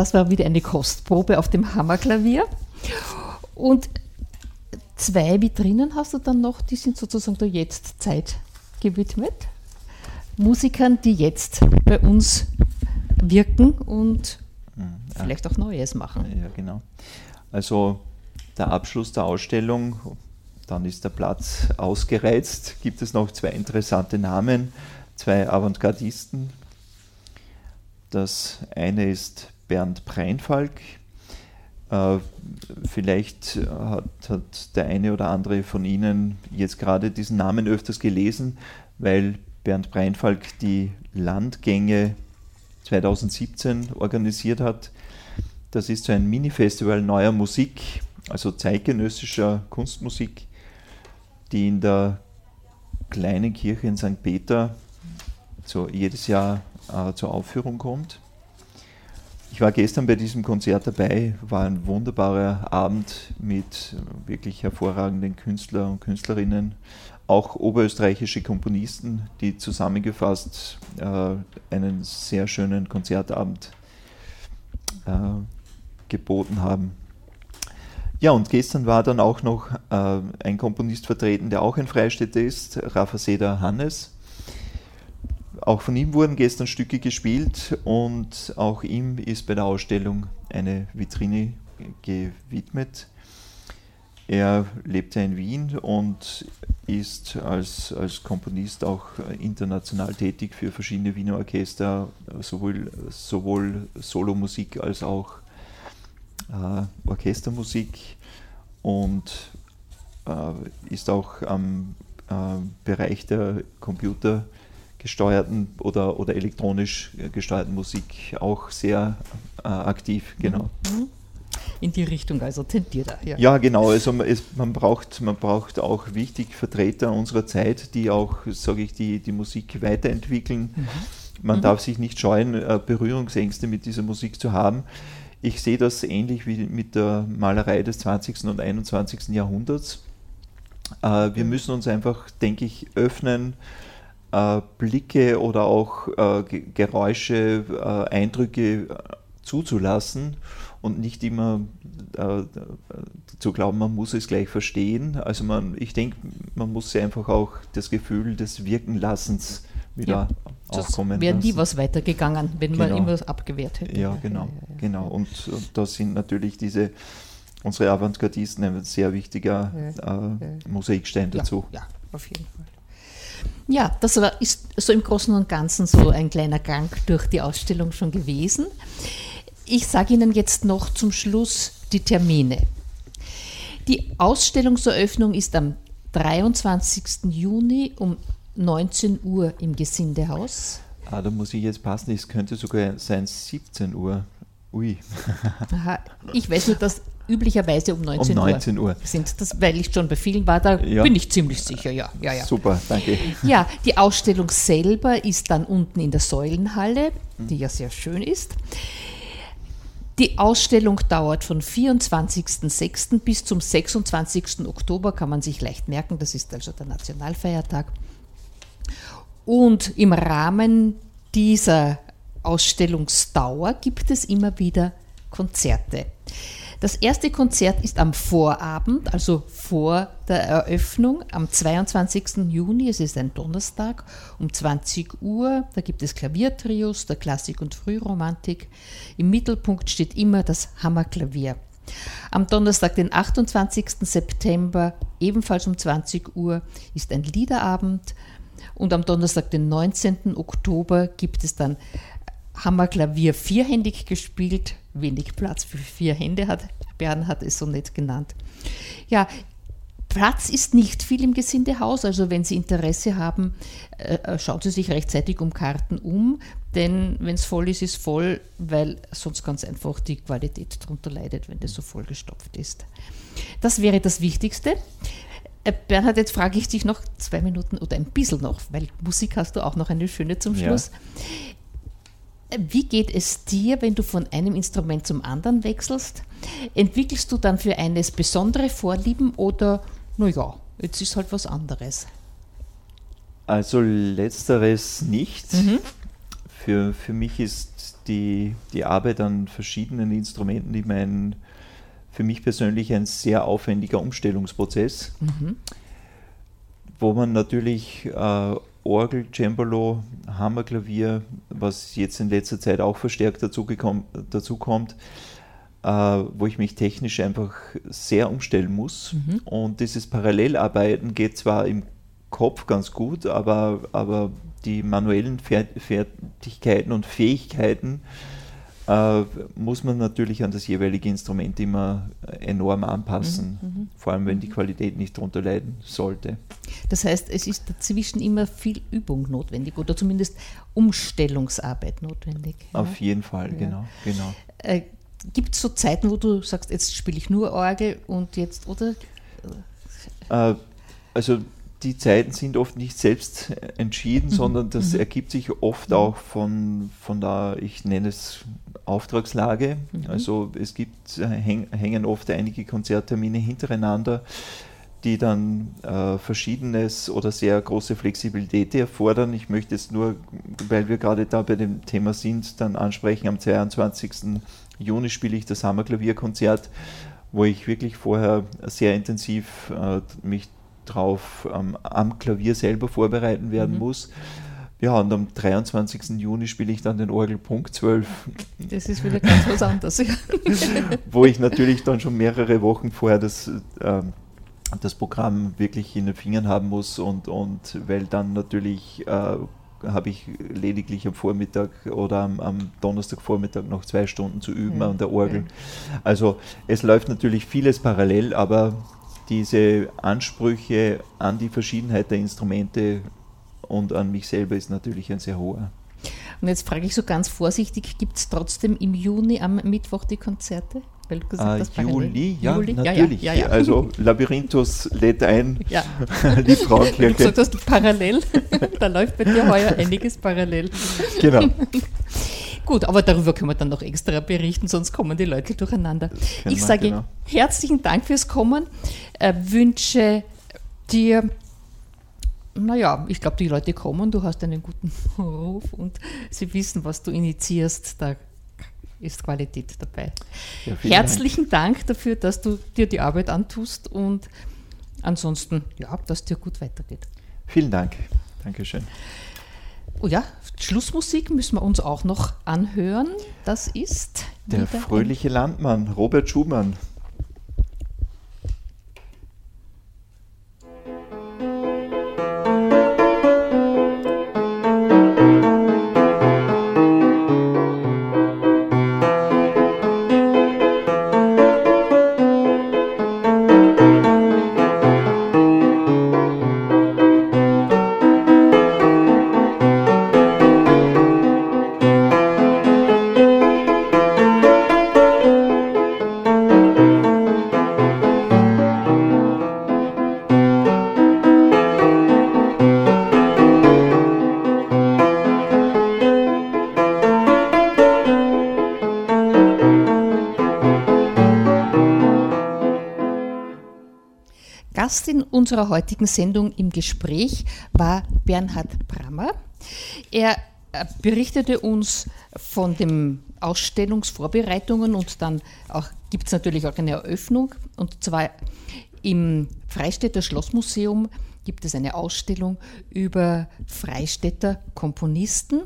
A: Das war wieder eine Kostprobe auf dem Hammerklavier. Und zwei Vitrinen hast du dann noch, die sind sozusagen der Jetztzeit gewidmet. Musikern, die jetzt bei uns wirken und ja. vielleicht auch Neues machen.
B: Ja, genau. Also der Abschluss der Ausstellung, dann ist der Platz ausgereizt. Gibt es noch zwei interessante Namen, zwei Avantgardisten. Das eine ist Bernd Preinfalk. Äh, vielleicht hat, hat, der eine oder andere von Ihnen jetzt gerade diesen Namen öfters gelesen, weil Bernd Preinfalk die Landgänge 2017 organisiert hat. Das ist so ein Mini-Festival neuer Musik also zeitgenössischer Kunstmusik, die in der kleinen Kirche in St. Peter so jedes Jahr äh, zur Aufführung kommt. Ich war gestern bei diesem Konzert dabei, war ein wunderbarer Abend mit wirklich hervorragenden Künstlern und Künstlerinnen, auch oberösterreichische Komponisten, die zusammengefasst äh, einen sehr schönen Konzertabend äh, geboten haben. Ja, und gestern war dann auch noch äh, ein Komponist vertreten, der auch ein Freistädter ist, Rafa Seda Hannes. Auch von ihm wurden gestern Stücke gespielt und auch ihm ist bei der Ausstellung eine Vitrine gewidmet. Er lebt ja in Wien und ist als, als Komponist auch international tätig für verschiedene Wiener Orchester, sowohl, sowohl Solomusik als auch äh, Orchestermusik und äh, ist auch am äh, Bereich der computergesteuerten oder, oder elektronisch gesteuerten Musik auch sehr äh, aktiv, genau. Mhm
A: in die Richtung, also tendiert er.
B: Ja, ja genau. Also es, man, braucht, man braucht auch wichtig Vertreter unserer Zeit, die auch, sage ich, die, die Musik weiterentwickeln. Mhm. Man mhm. darf sich nicht scheuen, äh, Berührungsängste mit dieser Musik zu haben. Ich sehe das ähnlich wie mit der Malerei des 20. und 21. Jahrhunderts. Äh, wir müssen uns einfach, denke ich, öffnen, äh, Blicke oder auch Geräusche, Eindrücke zuzulassen und nicht immer äh, zu glauben, man muss es gleich verstehen. Also man, ich denke, man muss einfach auch das Gefühl des Wirkenlassens wieder ja,
A: aufkommen wäre nie was weitergegangen, wenn genau. man immer abgewehrt hätte.
B: Ja, genau, ja, ja, genau. Und, und da sind natürlich diese unsere Avantgardisten ein sehr wichtiger äh, Mosaikstein dazu.
A: Ja, auf jeden Fall. Ja, das ist so im Großen und Ganzen so ein kleiner Gang durch die Ausstellung schon gewesen. Ich sage Ihnen jetzt noch zum Schluss die Termine. Die Ausstellungseröffnung ist am 23. Juni um 19 Uhr im Gesindehaus.
B: Ah, da muss ich jetzt passen, es könnte sogar sein 17 Uhr. Ui.
A: Aha, ich weiß nur, dass üblicherweise um 19,
B: um 19 Uhr, Uhr,
A: sind. Das, weil ich schon bei vielen war, da ja. bin ich ziemlich sicher, ja, ja, ja.
B: Super, danke.
A: Ja, die Ausstellung selber ist dann unten in der Säulenhalle, die ja sehr schön ist. Die Ausstellung dauert von 24.06. bis zum 26. Oktober, kann man sich leicht merken, das ist also der Nationalfeiertag. Und im Rahmen dieser Ausstellungsdauer gibt es immer wieder Konzerte. Das erste Konzert ist am Vorabend, also vor der Eröffnung, am 22. Juni, es ist ein Donnerstag, um 20 Uhr. Da gibt es Klaviertrios der Klassik und Frühromantik. Im Mittelpunkt steht immer das Hammerklavier. Am Donnerstag, den 28. September, ebenfalls um 20 Uhr, ist ein Liederabend. Und am Donnerstag, den 19. Oktober, gibt es dann Hammerklavier vierhändig gespielt wenig Platz für vier Hände hat. Bernhard es so nett genannt. Ja, Platz ist nicht viel im Gesindehaus, also wenn Sie Interesse haben, äh, äh, schauen Sie sich rechtzeitig um Karten um, denn wenn es voll ist, ist voll, weil sonst ganz einfach die Qualität darunter leidet, wenn das so vollgestopft ist. Das wäre das Wichtigste. Äh, Bernhard, jetzt frage ich dich noch zwei Minuten oder ein bisschen noch, weil Musik hast du auch noch eine schöne zum Schluss. Wie geht es dir, wenn du von einem Instrument zum anderen wechselst? Entwickelst du dann für eines besondere Vorlieben oder, naja, jetzt ist halt was anderes?
B: Also letzteres nicht. Mhm. Für, für mich ist die, die Arbeit an verschiedenen Instrumenten immer ein, für mich persönlich ein sehr aufwendiger Umstellungsprozess, mhm. wo man natürlich äh, Orgel, Cembalo, Hammerklavier, was jetzt in letzter Zeit auch verstärkt dazu, gekommen, dazu kommt, äh, wo ich mich technisch einfach sehr umstellen muss. Mhm. Und dieses Parallelarbeiten geht zwar im Kopf ganz gut, aber, aber die manuellen Fertigkeiten und Fähigkeiten äh, muss man natürlich an das jeweilige Instrument immer enorm anpassen, mhm, mhm, vor allem wenn die Qualität nicht darunter leiden sollte.
A: Das heißt, es ist dazwischen immer viel Übung notwendig oder zumindest Umstellungsarbeit notwendig.
B: Auf ja? jeden Fall, ja. genau. genau.
A: Äh, gibt es so Zeiten, wo du sagst, jetzt spiele ich nur Orgel und jetzt, oder?
B: Äh, also die Zeiten sind oft nicht selbst entschieden, mhm. sondern das mhm. ergibt sich oft mhm. auch von, von der, ich nenne es Auftragslage. Mhm. Also es gibt, äh, häng, hängen oft einige Konzerttermine hintereinander, die dann äh, verschiedenes oder sehr große Flexibilität erfordern. Ich möchte jetzt nur, weil wir gerade da bei dem Thema sind, dann ansprechen, am 22. Juni spiele ich das Hammerklavierkonzert, wo ich wirklich vorher sehr intensiv äh, mich drauf ähm, am Klavier selber vorbereiten werden mhm. muss. Ja, und am 23. Juni spiele ich dann den Orgelpunkt 12.
A: Das ist wieder ganz was anderes.
B: Wo ich natürlich dann schon mehrere Wochen vorher das, ähm, das Programm wirklich in den Fingern haben muss und, und weil dann natürlich äh, habe ich lediglich am Vormittag oder am, am, Donnerstagvormittag noch zwei Stunden zu üben ja, an der Orgel. Also es läuft natürlich vieles parallel, aber diese Ansprüche an die Verschiedenheit der Instrumente und an mich selber ist natürlich ein sehr hoher.
A: Und jetzt frage ich so ganz vorsichtig, gibt es trotzdem im Juni am Mittwoch die Konzerte?
B: Weil du gesagt hast, Juli, ja, Juli? natürlich. Ja, ja, ja, also Labyrinthus lädt ein,
A: ja. die Frauenkirche. Du gesagt hast, parallel, da läuft bei dir heuer einiges parallel. Genau. Gut, aber darüber können wir dann noch extra berichten, sonst kommen die Leute durcheinander. Ich sage genau. herzlichen Dank fürs Kommen, äh, wünsche dir naja, ich glaube, die Leute kommen, du hast einen guten Ruf und sie wissen, was du initiierst. Da ist Qualität dabei. Ja, Herzlichen Dank. Dank. dafür, dass du dir die Arbeit antust und ansonsten, ja, dass dir gut weitergeht.
B: Vielen Dank. Dankeschön.
A: Oh ja, Schlussmusik müssen wir uns auch noch anhören. Das ist
B: der fröhliche Landmann, Robert Schumann.
A: Unserer heutigen Sendung im Gespräch war Bernhard Brammer. Er äh, berichtete uns von den Ausstellungsvorbereitungen und dann gibt es natürlich auch eine Eröffnung. Und zwar im Freistädter Schlossmuseum gibt es eine Ausstellung über Freistädter Komponisten.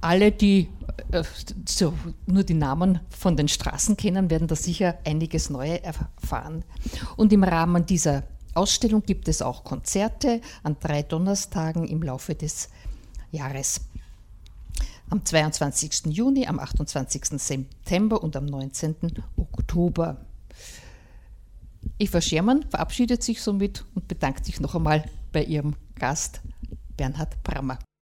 A: Alle, die äh, so nur die Namen von den Straßen kennen, werden da sicher einiges Neue erfahren. Und im Rahmen dieser Ausstellung gibt es auch Konzerte an drei Donnerstagen im Laufe des Jahres. Am 22. Juni, am 28. September und am 19. Oktober. Eva Schermann verabschiedet sich somit und bedankt sich noch einmal bei ihrem Gast Bernhard Brammer.